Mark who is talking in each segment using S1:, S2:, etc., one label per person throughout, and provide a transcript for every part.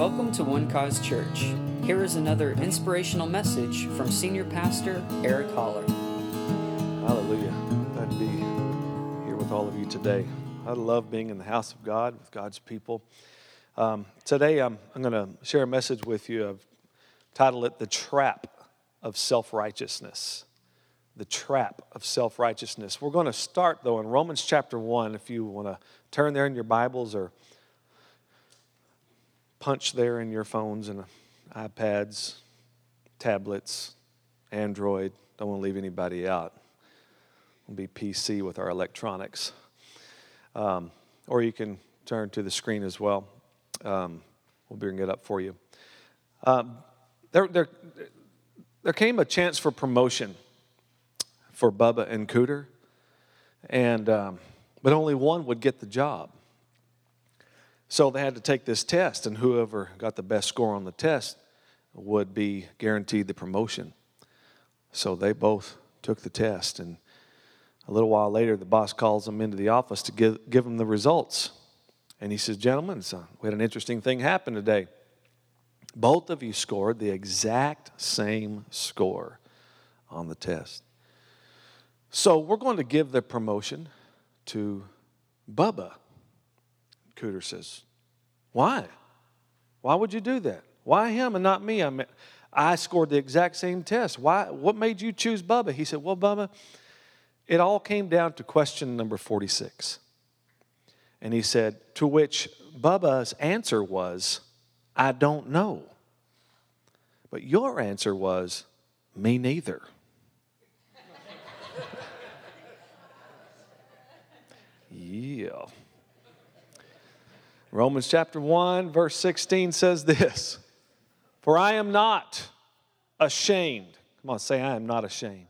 S1: Welcome to One Cause Church. Here is another inspirational message from Senior Pastor Eric Holler.
S2: Hallelujah. Glad to be here with all of you today. I love being in the house of God with God's people. Um, today I'm, I'm going to share a message with you. I've titled it The Trap of Self Righteousness. The Trap of Self Righteousness. We're going to start, though, in Romans chapter 1. If you want to turn there in your Bibles or punch there in your phones and iPads, tablets, Android. Don't want to leave anybody out. We'll be PC with our electronics. Um, or you can turn to the screen as well. Um, we'll bring it up for you. Um, there, there, there came a chance for promotion for Bubba and Cooter, and, um, but only one would get the job. So they had to take this test, and whoever got the best score on the test would be guaranteed the promotion. So they both took the test, and a little while later, the boss calls them into the office to give, give them the results. And he says, Gentlemen, we had an interesting thing happen today. Both of you scored the exact same score on the test. So we're going to give the promotion to Bubba. Cooter says, Why? Why would you do that? Why him and not me? I mean, I scored the exact same test. Why? What made you choose Bubba? He said, Well, Bubba, it all came down to question number 46. And he said, To which Bubba's answer was, I don't know. But your answer was, Me neither. yeah. Romans chapter 1, verse 16 says this For I am not ashamed. Come on, say, I am not ashamed.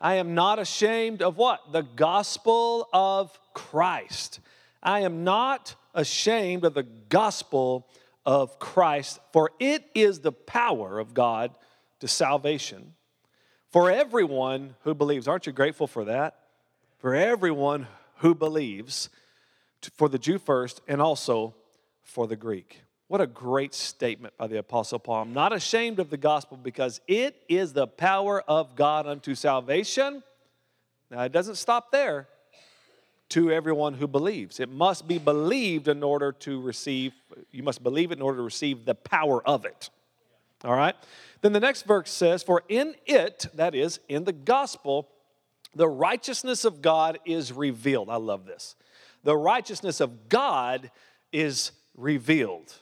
S2: I am not ashamed of what? The gospel of Christ. I am not ashamed of the gospel of Christ, for it is the power of God to salvation for everyone who believes. Aren't you grateful for that? For everyone who believes for the Jew first and also for the Greek. What a great statement by the Apostle Paul. I'm not ashamed of the gospel because it is the power of God unto salvation. Now, it doesn't stop there to everyone who believes. It must be believed in order to receive, you must believe it in order to receive the power of it. All right? Then the next verse says, For in it, that is, in the gospel, the righteousness of God is revealed. I love this the righteousness of God is revealed.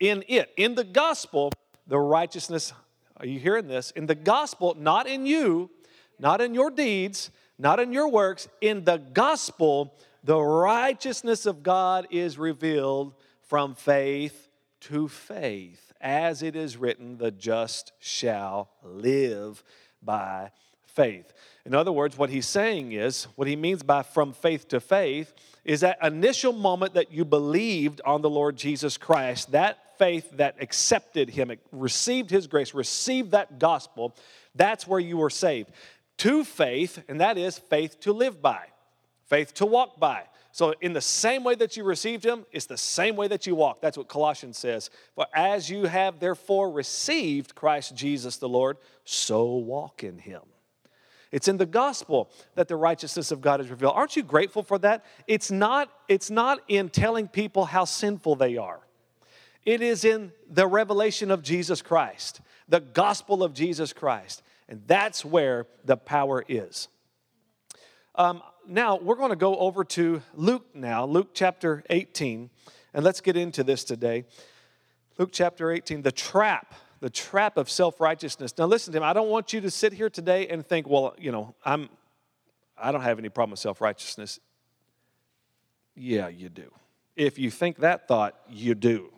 S2: In it, in the gospel, the righteousness, are you hearing this? In the gospel, not in you, not in your deeds, not in your works, in the gospel, the righteousness of God is revealed from faith to faith. As it is written, the just shall live by faith. In other words, what he's saying is, what he means by from faith to faith is that initial moment that you believed on the Lord Jesus Christ, that faith that accepted him, received his grace, received that gospel, that's where you were saved. To faith, and that is faith to live by, faith to walk by. So, in the same way that you received him, it's the same way that you walk. That's what Colossians says. For as you have therefore received Christ Jesus the Lord, so walk in him. It's in the gospel that the righteousness of God is revealed. Aren't you grateful for that? It's not, it's not in telling people how sinful they are. It is in the revelation of Jesus Christ, the gospel of Jesus Christ. And that's where the power is. Um, now, we're going to go over to Luke now, Luke chapter 18, and let's get into this today. Luke chapter 18, the trap the trap of self righteousness. Now, listen to him. I don't want you to sit here today and think, well, you know, I'm, I don't have any problem with self righteousness. Yeah, you do. If you think that thought, you do.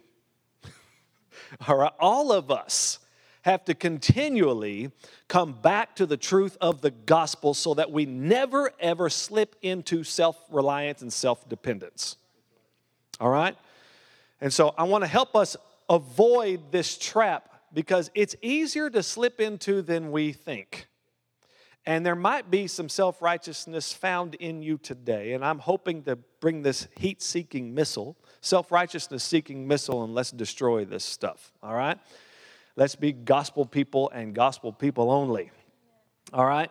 S2: All right, all of us have to continually come back to the truth of the gospel so that we never ever slip into self reliance and self dependence. All right? And so I want to help us avoid this trap because it's easier to slip into than we think. And there might be some self righteousness found in you today. And I'm hoping to bring this heat seeking missile self righteousness seeking missile and let's destroy this stuff. All right? Let's be gospel people and gospel people only. All right?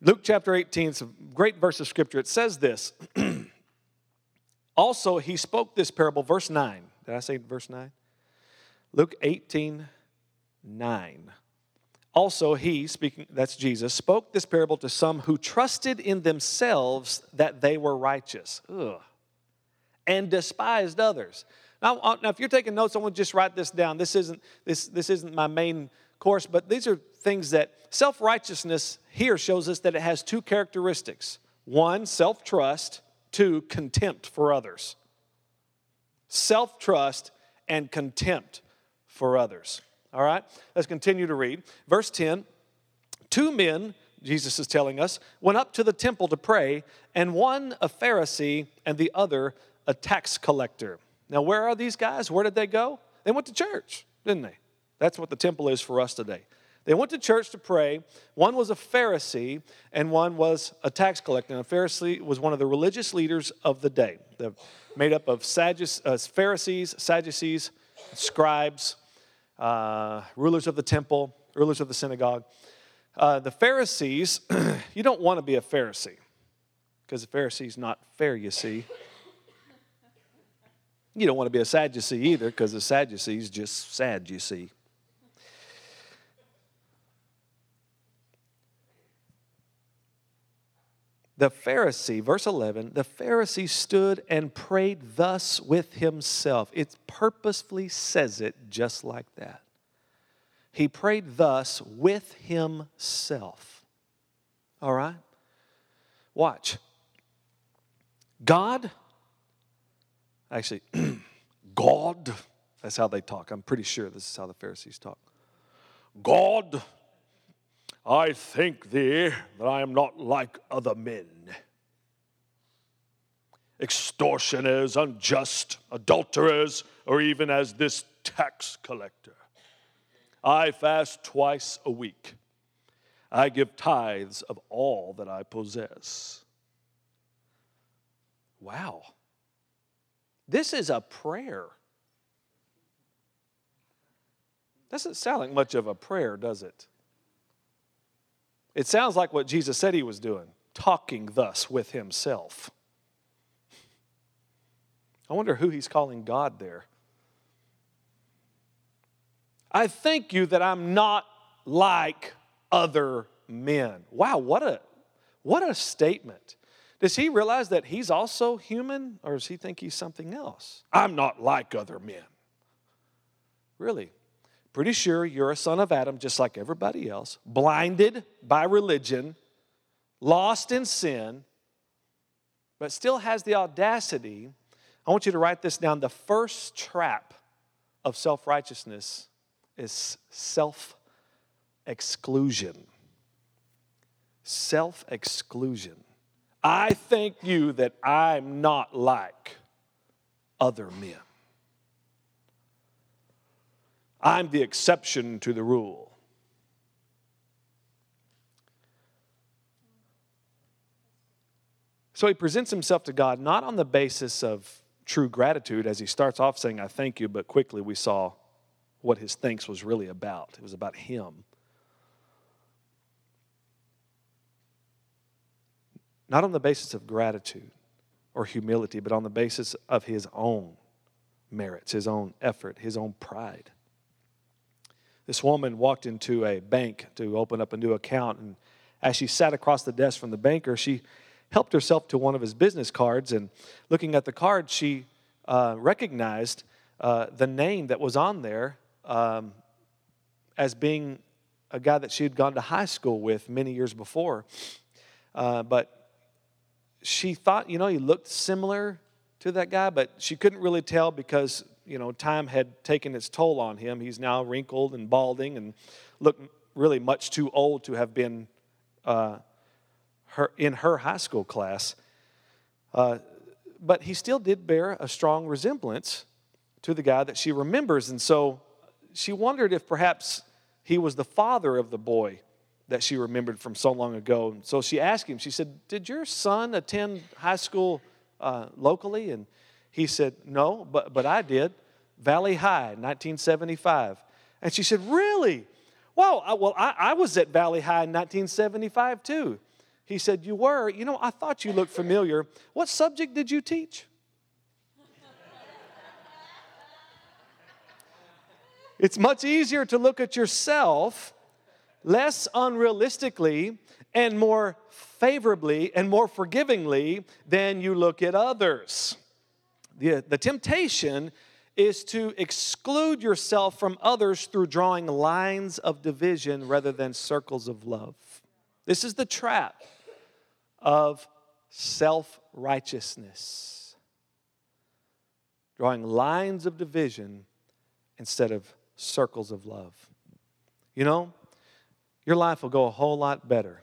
S2: Luke chapter 18, it's a great verse of scripture. It says this. also, he spoke this parable, verse 9. Did I say verse 9? Luke 18, 9. Also, he, speaking, that's Jesus, spoke this parable to some who trusted in themselves that they were righteous Ugh. and despised others. Now, uh, now, if you're taking notes, I want to just write this down. This isn't, this, this isn't my main course, but these are things that self righteousness here shows us that it has two characteristics one, self trust, two, contempt for others. Self trust and contempt for others. All right, let's continue to read. Verse 10 Two men, Jesus is telling us, went up to the temple to pray, and one a Pharisee and the other a tax collector. Now, where are these guys? Where did they go? They went to church, didn't they? That's what the temple is for us today. They went to church to pray. One was a Pharisee and one was a tax collector. And a Pharisee was one of the religious leaders of the day, They're made up of uh, Pharisees, Sadducees, scribes, uh, rulers of the temple, rulers of the synagogue. Uh, the Pharisees, you don't want to be a Pharisee because the Pharisee's not fair, you see. You don't want to be a Sadducee either because the Sadducee's just sad, you see. The Pharisee, verse 11, the Pharisee stood and prayed thus with himself. It purposefully says it just like that. He prayed thus with himself. All right? Watch. God, actually, God, that's how they talk. I'm pretty sure this is how the Pharisees talk. God, I thank thee that I am not like other men. Extortioners, unjust, adulterers, or even as this tax collector. I fast twice a week. I give tithes of all that I possess. Wow. This is a prayer. Doesn't sound like much of a prayer, does it? It sounds like what Jesus said he was doing, talking thus with himself. I wonder who he's calling God there. I thank you that I'm not like other men. Wow, what a what a statement. Does he realize that he's also human or does he think he's something else? I'm not like other men. Really? Pretty sure you're a son of Adam just like everybody else, blinded by religion, lost in sin, but still has the audacity. I want you to write this down. The first trap of self righteousness is self exclusion. Self exclusion. I thank you that I'm not like other men. I'm the exception to the rule. So he presents himself to God not on the basis of true gratitude, as he starts off saying, I thank you, but quickly we saw what his thanks was really about. It was about him. Not on the basis of gratitude or humility, but on the basis of his own merits, his own effort, his own pride this woman walked into a bank to open up a new account. And as she sat across the desk from the banker, she helped herself to one of his business cards. And looking at the card, she uh, recognized uh, the name that was on there um, as being a guy that she had gone to high school with many years before. Uh, but she thought, you know, he looked similar to that guy, but she couldn't really tell because you know, time had taken its toll on him. He's now wrinkled and balding and looked really much too old to have been uh, her, in her high school class. Uh, but he still did bear a strong resemblance to the guy that she remembers. And so she wondered if perhaps he was the father of the boy that she remembered from so long ago. And so she asked him, she said, Did your son attend high school uh, locally? And He said, No, but, but I did. Valley High, 1975. And she said, Really? Wow, I, well, I, I was at Valley High in 1975 too. He said, You were? You know, I thought you looked familiar. What subject did you teach? it's much easier to look at yourself less unrealistically and more favorably and more forgivingly than you look at others. The, the temptation is to exclude yourself from others through drawing lines of division rather than circles of love. This is the trap of self righteousness, drawing lines of division instead of circles of love. You know, your life will go a whole lot better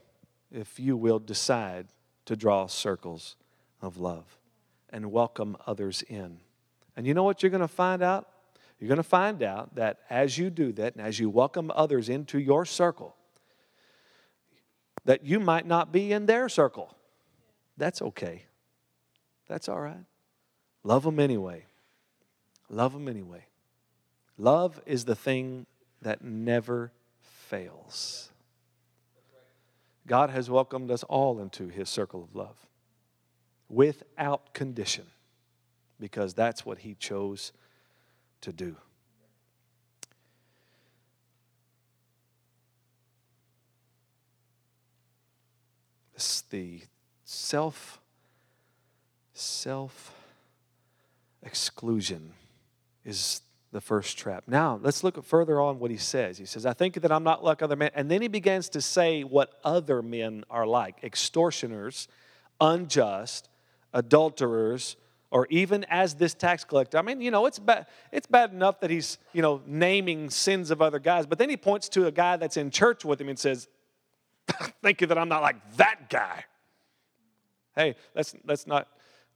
S2: if you will decide to draw circles of love and welcome others in. And you know what you're going to find out? You're going to find out that as you do that and as you welcome others into your circle, that you might not be in their circle. That's okay. That's all right. Love them anyway. Love them anyway. Love is the thing that never fails. God has welcomed us all into his circle of love without condition because that's what he chose to do. The self self exclusion is the first trap. Now, let's look further on what he says. He says, I think that I'm not like other men. And then he begins to say what other men are like extortioners, unjust, adulterers, or even as this tax collector. I mean, you know, it's bad, it's bad enough that he's, you know, naming sins of other guys, but then he points to a guy that's in church with him and says, Thank you that I'm not like that guy. Hey, let's, let's, not,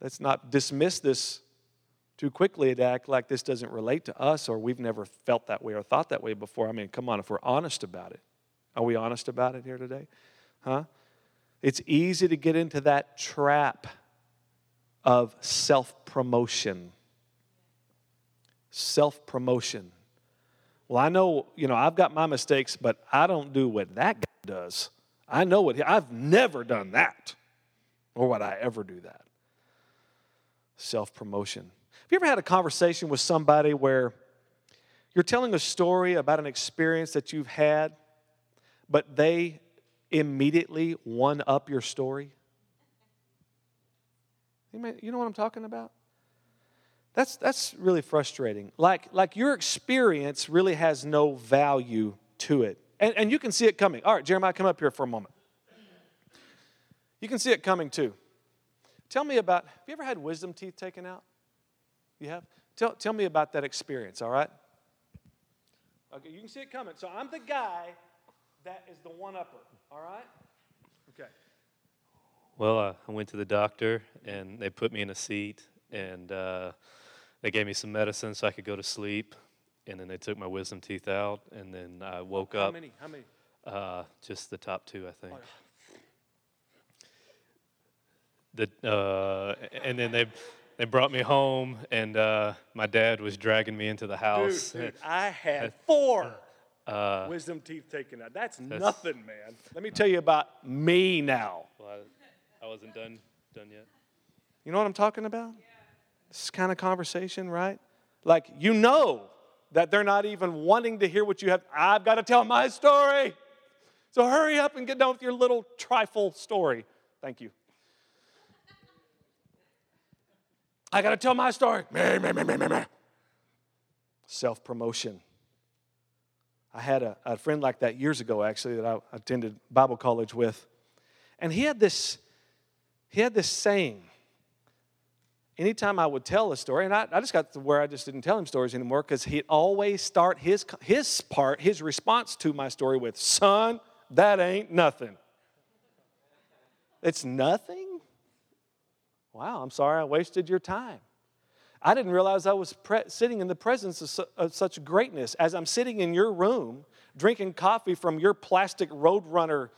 S2: let's not dismiss this too quickly to act like this doesn't relate to us or we've never felt that way or thought that way before. I mean, come on, if we're honest about it. Are we honest about it here today? Huh? It's easy to get into that trap of self promotion. Self promotion. Well, I know, you know, I've got my mistakes, but I don't do what that guy does. I know what he, I've never done that, or would I ever do that? Self promotion. Have you ever had a conversation with somebody where you're telling a story about an experience that you've had, but they immediately one up your story? You know what I'm talking about? That's, that's really frustrating. Like, like your experience really has no value to it. And, and you can see it coming. All right, Jeremiah, come up here for a moment. You can see it coming too. Tell me about have you ever had wisdom teeth taken out? You have? Tell, tell me about that experience, all right? Okay, you can see it coming. So I'm the guy that is the one upper, all right? Okay.
S3: Well, uh, I went to the doctor and they put me in a seat and uh, they gave me some medicine so I could go to sleep. And then they took my wisdom teeth out and then I woke
S2: How
S3: up.
S2: How many? How many?
S3: Uh, just the top two, I think.
S2: Oh,
S3: The, uh, and then they they brought me home, and uh, my dad was dragging me into the house.
S2: Dude, dude, I had four
S3: Uh,
S2: wisdom teeth taken out. That's, nothing, man. Let me tell you about me now.
S3: well, I, I wasn't done done yet.
S2: You know what I'm talking about? This kind of conversation, right? Like, you know that they're not even wanting to hear what you have. I've got to tell my story. So hurry up and get done with your little trifle story. Thank you. I got to tell my story. Self promotion. I had a, a friend like that years ago, actually, that I attended Bible college with. And he had this, he had this saying. Anytime I would tell a story, and I, I just got to where I just didn't tell him stories anymore because he'd always start his, his part, his response to my story with, Son, that ain't nothing. It's nothing? Wow, I'm sorry I wasted your time. I didn't realize I was pre- sitting in the presence of, su- of, such greatness as I'm sitting in your room drinking coffee from your plastic Roadrunner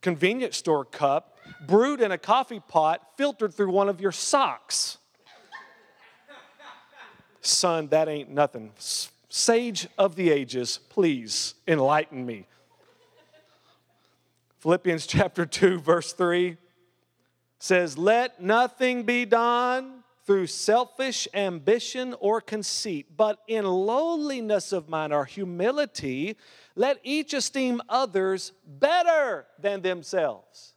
S2: convenience store cup, brewed in a coffee pot, filtered through one of your socks. son, that ain't nothing. Sage of the ages, please enlighten me. Philippians chapter 2, verse 3 says, Let nothing be done through selfish ambition or conceit, but in lowliness of mind or humility, let each esteem others better than themselves.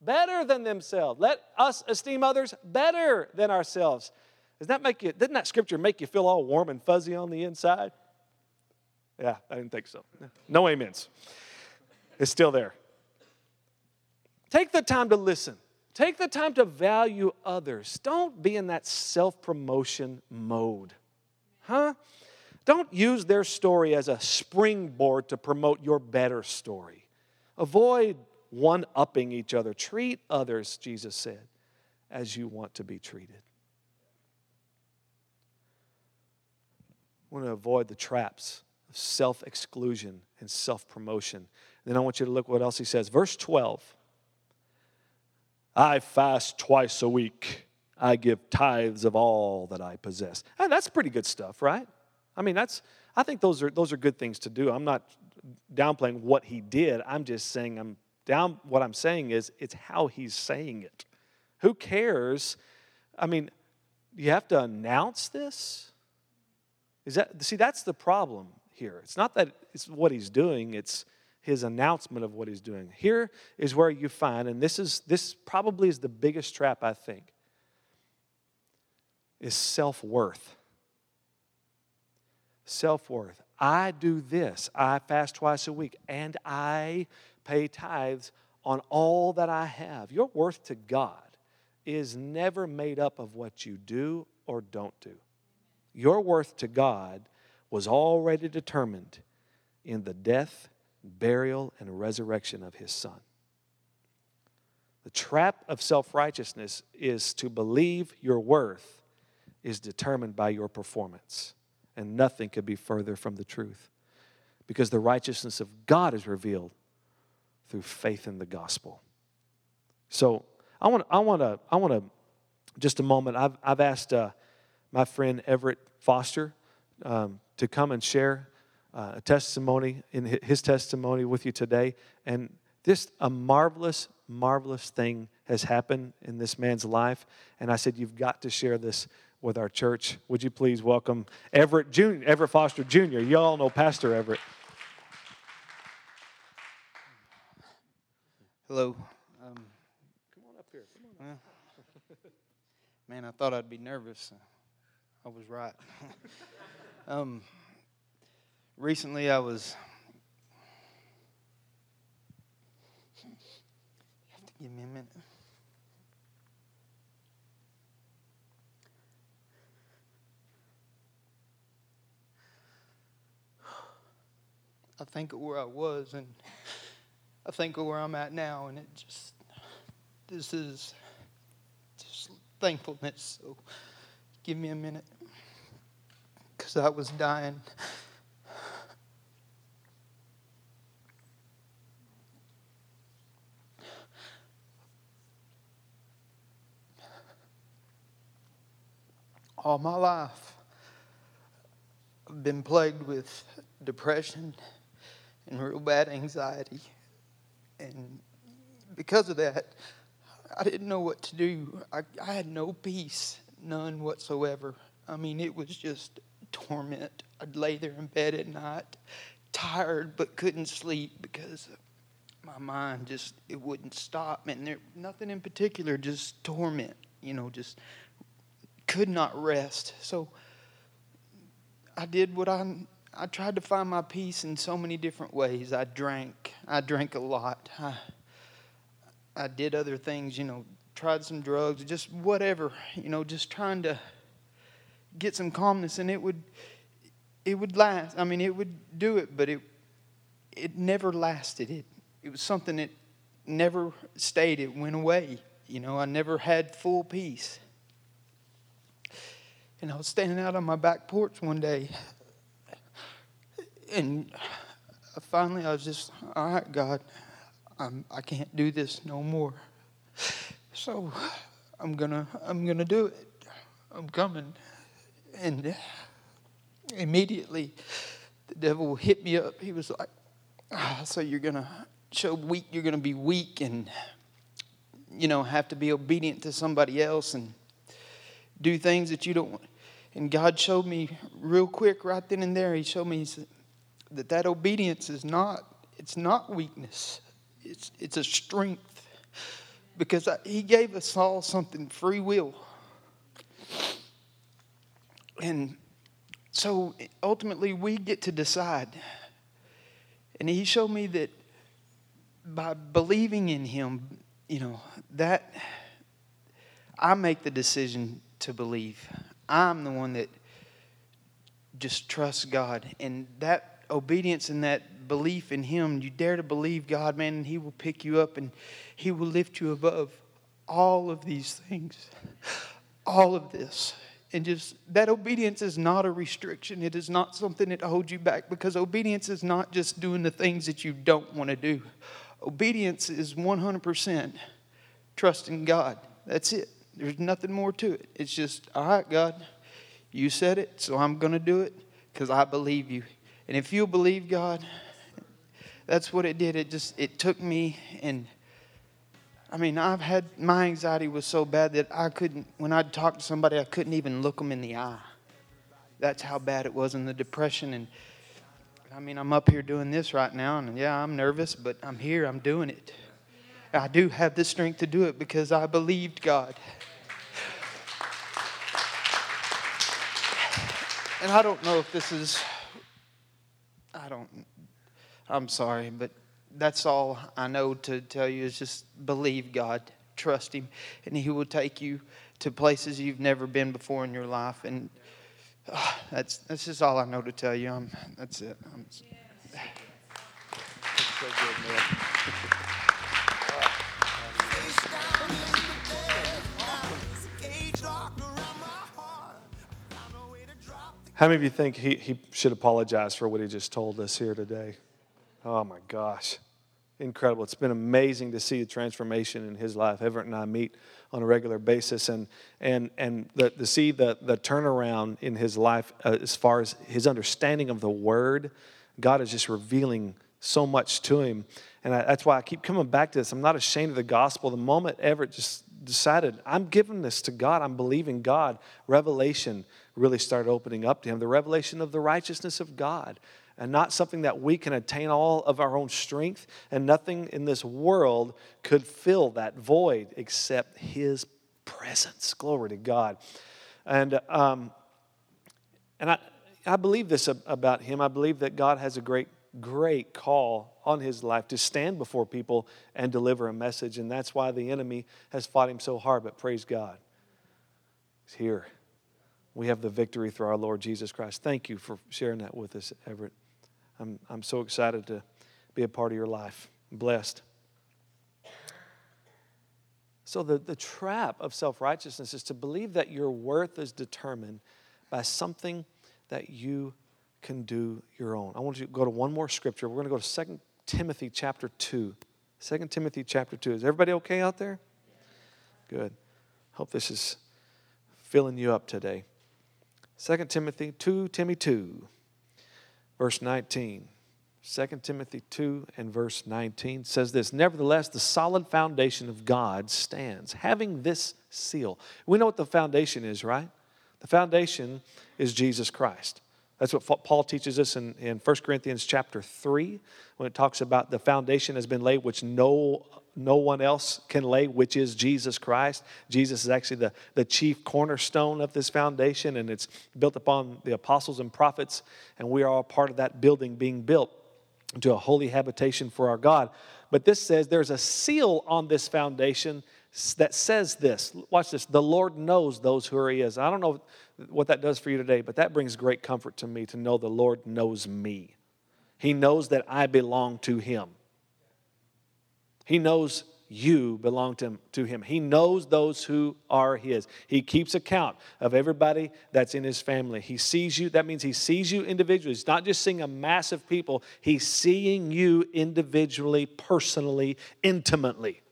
S2: Better than themselves. Let us esteem others better than ourselves. Does that make you, didn't that scripture make you feel all warm and fuzzy on the inside? Yeah, I didn't think so. No amens. It's still there. Take the time to listen. Take the time to value others. Don't be in that self promotion mode. Huh? Don't use their story as a springboard to promote your better story. Avoid one upping each other. Treat others, Jesus said, as you want to be treated. I want to avoid the traps of self exclusion and self promotion. Then I want you to look what else he says. Verse 12 I fast twice a week. I give tithes of all that I possess. And that's pretty good stuff, right? I mean, that's I think those are those are good things to do. I'm not downplaying what he did. I'm just saying I'm down what I'm saying is it's how he's saying it. Who cares? I mean, you have to announce this? Is that see that's the problem here. It's not that it's what he's doing, it's his announcement of what he's doing. Here is where you find, and this is this probably is the biggest trap, I think, is self-worth. Self-worth. I do this. I fast twice a week, and I pay tithes on all that I have. Your worth to God is never made up of what you do or don't do. Your worth to God was already determined in the death burial, and resurrection of his son. The trap of self righteousness is to believe your worth is determined by your performance, and nothing could be further from the truth because the righteousness of God is revealed through faith in the gospel. So I want, I want to, I want to, just a moment. I've, I've asked uh, my friend Everett Foster um, to come and share uh, a testimony in his testimony with you today. And this, a marvelous, marvelous thing has happened in this man's life. And I said, You've got to share this with our church. Would you please welcome Everett Jr., Everett Foster Jr. You all know Pastor Everett.
S4: Hello. Um, come on up here. On. man, I thought I'd be nervous. I was right. um, recently I was. You have to give me a minute. I think of where I was and I think of where I'm at now, and it just, this is just thankfulness. So give me a minute because I was dying. All my life. I've been plagued with depression and real bad anxiety. And because of that, I didn't know what to do. I, I had no peace, none whatsoever. I mean, it was just torment. I'd lay there in bed at night, tired but couldn't sleep because my mind just it wouldn't stop. And there nothing in particular, just torment. You know, just could not rest. So I did what I I tried to find my peace in so many different ways. I drank. I drank a lot. I, I did other things, you know, tried some drugs, just whatever, you know, just trying to get some calmness and it would it would last. I mean, it would do it, but it it never lasted. It it was something that never stayed. It went away. You know, I never had full peace. And I was standing out on my back porch one day, and finally I was just, all right, God, I'm, I can't do this no more. So I'm gonna, I'm gonna do it. I'm coming. And immediately the devil hit me up. He was like, ah, So you're to show weak, you're to be weak and, you know, have to be obedient to somebody else and do things that you don't want. And God showed me real quick right then and there, He showed me that that obedience is not, it's not weakness. It's, it's a strength. Because I, He gave us all something free will. And so ultimately, we get to decide. And he showed me that by believing in him, you know, that I make the decision to believe. I'm the one that just trusts God. And that obedience and that belief in him, you dare to believe God, man, and he will pick you up and he will lift you above all of these things. All of this and just that obedience is not a restriction. It is not something that holds you back because obedience is not just doing the things that you don't want to do. Obedience is 100% trusting God. That's it. There's nothing more to it. It's just, all right, God, you said it, so I'm going to do it because I believe you. And if you believe God, that's what it did. It just, it took me and I mean, I've had my anxiety was so bad that I couldn't, when I'd talk to somebody, I couldn't even look them in the eye. That's how bad it was in the depression. And I mean, I'm up here doing this right now, and yeah, I'm nervous, but I'm here, I'm doing it. I do have the strength to do it because I believed God. And I don't know if this is, I don't, I'm sorry, but that's all I know to tell you is just believe God, trust Him, and He will take you to places you've never been before in your life. And uh, that's that's just all I know to tell you. I'm, that's it. I'm, that's so good,
S2: How many of you think he, he should apologize for what he just told us here today? Oh my gosh incredible. It's been amazing to see the transformation in his life. Everett and I meet on a regular basis, and and and the, to see the the turnaround in his life uh, as far as his understanding of the Word, God is just revealing so much to him, and I, that's why I keep coming back to this. I'm not ashamed of the gospel. The moment Everett just decided I'm giving this to God, I'm believing God. Revelation really started opening up to him. The revelation of the righteousness of God and not something that we can attain all of our own strength, and nothing in this world could fill that void except His presence. Glory to God. And, um, and I, I believe this about him. I believe that God has a great, great call on his life to stand before people and deliver a message. And that's why the enemy has fought him so hard. But praise God, he's here. We have the victory through our Lord Jesus Christ. Thank you for sharing that with us, Everett. I'm, I'm so excited to be a part of your life. I'm blessed. So, the, the trap of self righteousness is to believe that your worth is determined by something that you can do your own. I want you to go to one more scripture. We're going to go to 2 Timothy chapter 2. 2 Timothy chapter 2. Is everybody okay out there? Good. Hope this is filling you up today. 2 Timothy 2, Timmy 2 verse 19. 2 Timothy 2 and verse 19 says this Nevertheless, the solid foundation of God stands, having this seal. We know what the foundation is, right? The foundation is Jesus Christ. That's what Paul teaches us in, in 1 Corinthians chapter 3 when it talks about the foundation has been laid which no no one else can lay, which is Jesus Christ. Jesus is actually the, the chief cornerstone of this foundation, and it's built upon the apostles and prophets, and we are all part of that building being built into a holy habitation for our God. But this says there's a seal on this foundation that says this. Watch this. The Lord knows those who are He is. I don't know what that does for you today, but that brings great comfort to me to know the Lord knows me. He knows that I belong to Him. He knows you belong to, to him. He knows those who are his. He keeps account of everybody that's in his family. He sees you. That means he sees you individually. He's not just seeing a mass of people, he's seeing you individually, personally, intimately.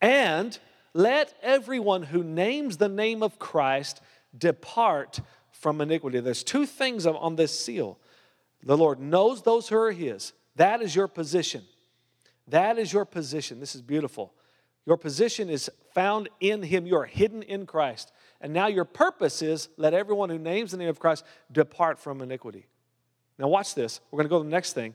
S2: And let everyone who names the name of Christ depart from iniquity. There's two things on this seal. The Lord knows those who are His. That is your position. That is your position. This is beautiful. Your position is found in Him. You are hidden in Christ. And now your purpose is let everyone who names the name of Christ depart from iniquity. Now, watch this. We're going to go to the next thing.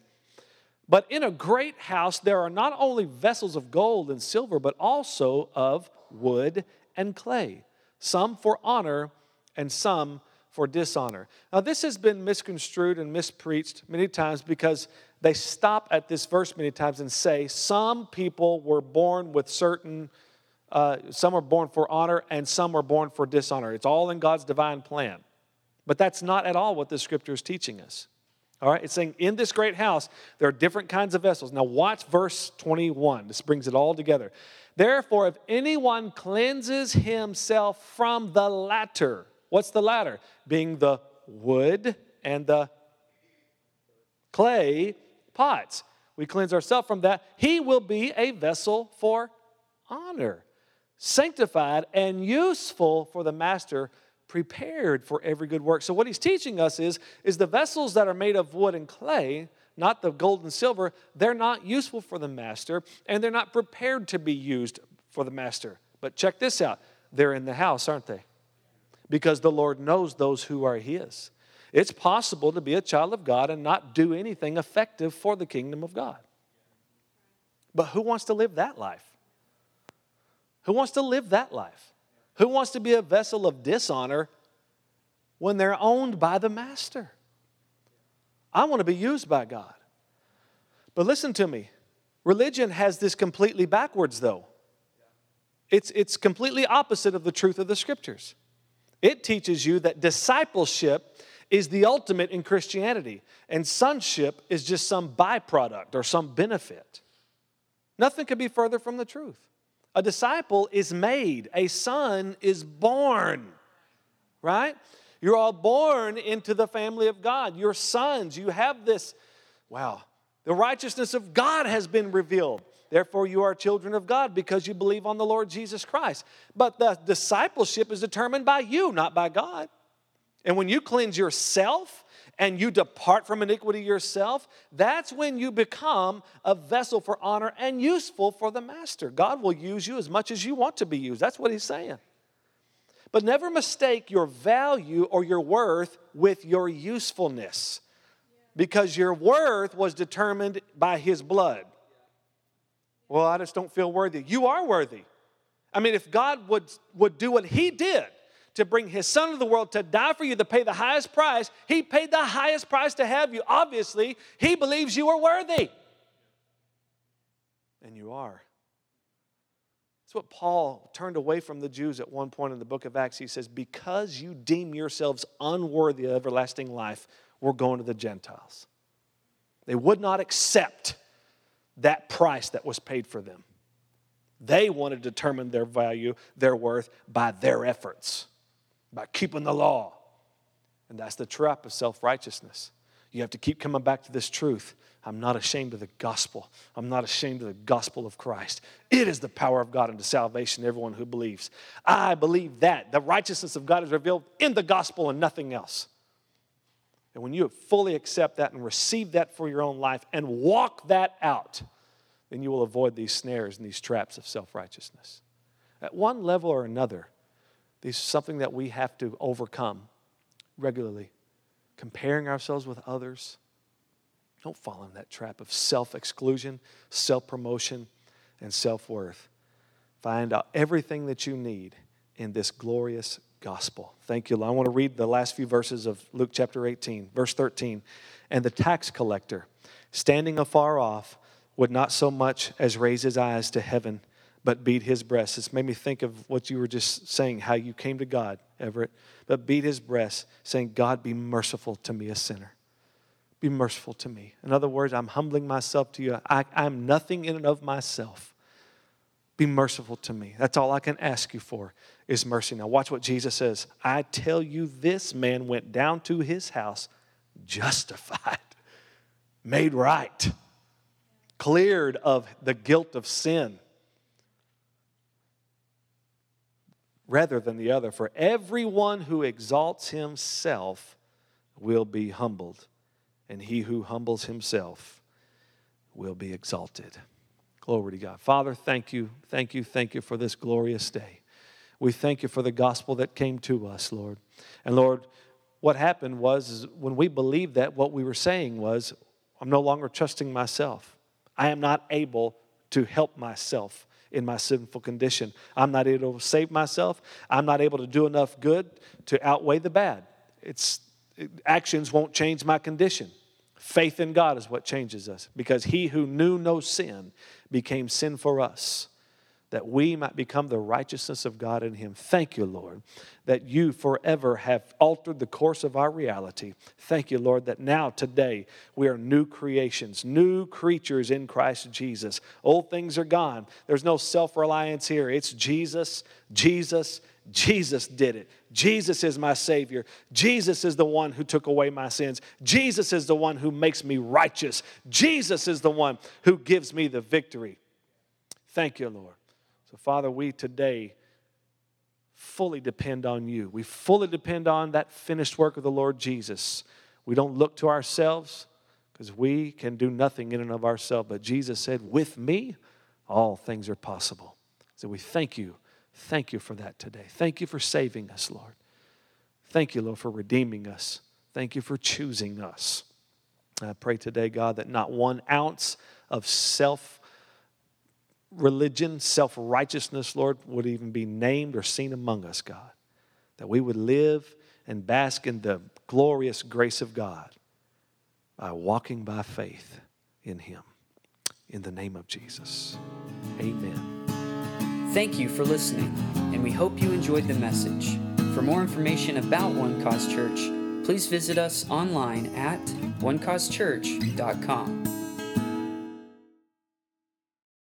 S2: But in a great house, there are not only vessels of gold and silver, but also of wood and clay, some for honor and some for dishonor. Now, this has been misconstrued and mispreached many times because they stop at this verse many times and say some people were born with certain, uh, some are born for honor and some are born for dishonor. It's all in God's divine plan. But that's not at all what the scripture is teaching us. All right, it's saying in this great house, there are different kinds of vessels. Now, watch verse 21. This brings it all together. Therefore, if anyone cleanses himself from the latter, what's the latter? Being the wood and the clay pots. We cleanse ourselves from that. He will be a vessel for honor, sanctified and useful for the master prepared for every good work. So what he's teaching us is is the vessels that are made of wood and clay, not the gold and silver, they're not useful for the master and they're not prepared to be used for the master. But check this out. They're in the house, aren't they? Because the Lord knows those who are his. It's possible to be a child of God and not do anything effective for the kingdom of God. But who wants to live that life? Who wants to live that life? Who wants to be a vessel of dishonor when they're owned by the master? I want to be used by God. But listen to me religion has this completely backwards, though. It's, it's completely opposite of the truth of the scriptures. It teaches you that discipleship is the ultimate in Christianity, and sonship is just some byproduct or some benefit. Nothing could be further from the truth. A disciple is made, a son is born, right? You're all born into the family of God. You're sons. You have this, wow, the righteousness of God has been revealed. Therefore, you are children of God because you believe on the Lord Jesus Christ. But the discipleship is determined by you, not by God. And when you cleanse yourself, and you depart from iniquity yourself, that's when you become a vessel for honor and useful for the master. God will use you as much as you want to be used. That's what he's saying. But never mistake your value or your worth with your usefulness because your worth was determined by his blood. Well, I just don't feel worthy. You are worthy. I mean, if God would, would do what he did, to bring his son to the world to die for you, to pay the highest price. He paid the highest price to have you. Obviously, he believes you are worthy. And you are. That's what Paul turned away from the Jews at one point in the book of Acts. He says, Because you deem yourselves unworthy of everlasting life, we're going to the Gentiles. They would not accept that price that was paid for them. They wanted to determine their value, their worth by their efforts by keeping the law. And that's the trap of self righteousness. You have to keep coming back to this truth. I'm not ashamed of the gospel. I'm not ashamed of the gospel of Christ. It is the power of God unto salvation everyone who believes. I believe that. The righteousness of God is revealed in the gospel and nothing else. And when you fully accept that and receive that for your own life and walk that out, then you will avoid these snares and these traps of self righteousness. At one level or another, this is something that we have to overcome regularly. Comparing ourselves with others. Don't fall in that trap of self exclusion, self promotion, and self worth. Find out everything that you need in this glorious gospel. Thank you. I want to read the last few verses of Luke chapter 18, verse 13. And the tax collector, standing afar off, would not so much as raise his eyes to heaven but beat his breast. It's made me think of what you were just saying, how you came to God, Everett, but beat his breast, saying, God, be merciful to me, a sinner. Be merciful to me. In other words, I'm humbling myself to you. I, I'm nothing in and of myself. Be merciful to me. That's all I can ask you for is mercy. Now, watch what Jesus says. I tell you, this man went down to his house justified, made right, cleared of the guilt of sin rather than the other. For everyone who exalts himself will be humbled, and he who humbles himself will be exalted. Glory to God. Father, thank you, thank you, thank you for this glorious day. We thank you for the gospel that came to us, Lord. And Lord, what happened was when we believed that, what we were saying was, I'm no longer trusting myself. I am not able to help myself in my sinful condition. I'm not able to save myself. I'm not able to do enough good to outweigh the bad. It's it, actions won't change my condition. Faith in God is what changes us because he who knew no sin became sin for us that we might become the righteousness of God in Him. Thank you, Lord, that you forever have altered the course of our reality. Thank you, Lord, that now, today, we are new creations, new creatures in Christ Jesus. Old things are gone. There's no self reliance here. It's Jesus, Jesus, Jesus did it. Jesus is my Savior. Jesus is the one who took away my sins. Jesus is the one who makes me righteous. Jesus is the one who gives me the victory. Thank you, Lord. So, Father, we today fully depend on you. We fully depend on that finished work of the Lord Jesus. We don't look to ourselves because we can do nothing in and of ourselves. But Jesus said, With me, all things are possible. So we thank you. Thank you for that today. Thank you for saving us, Lord. Thank you, Lord, for redeeming us. Thank you for choosing us. I pray today, God, that not one ounce of self religion, self righteousness, Lord, would even be named or seen among us, God. That we would live and bask in the glorious grace of God by walking by faith in Him. In the name of Jesus. Amen.
S1: Thank you for listening, and we hope you enjoyed the message. For more information about One Cause Church, please visit us online at onecausechurch.com.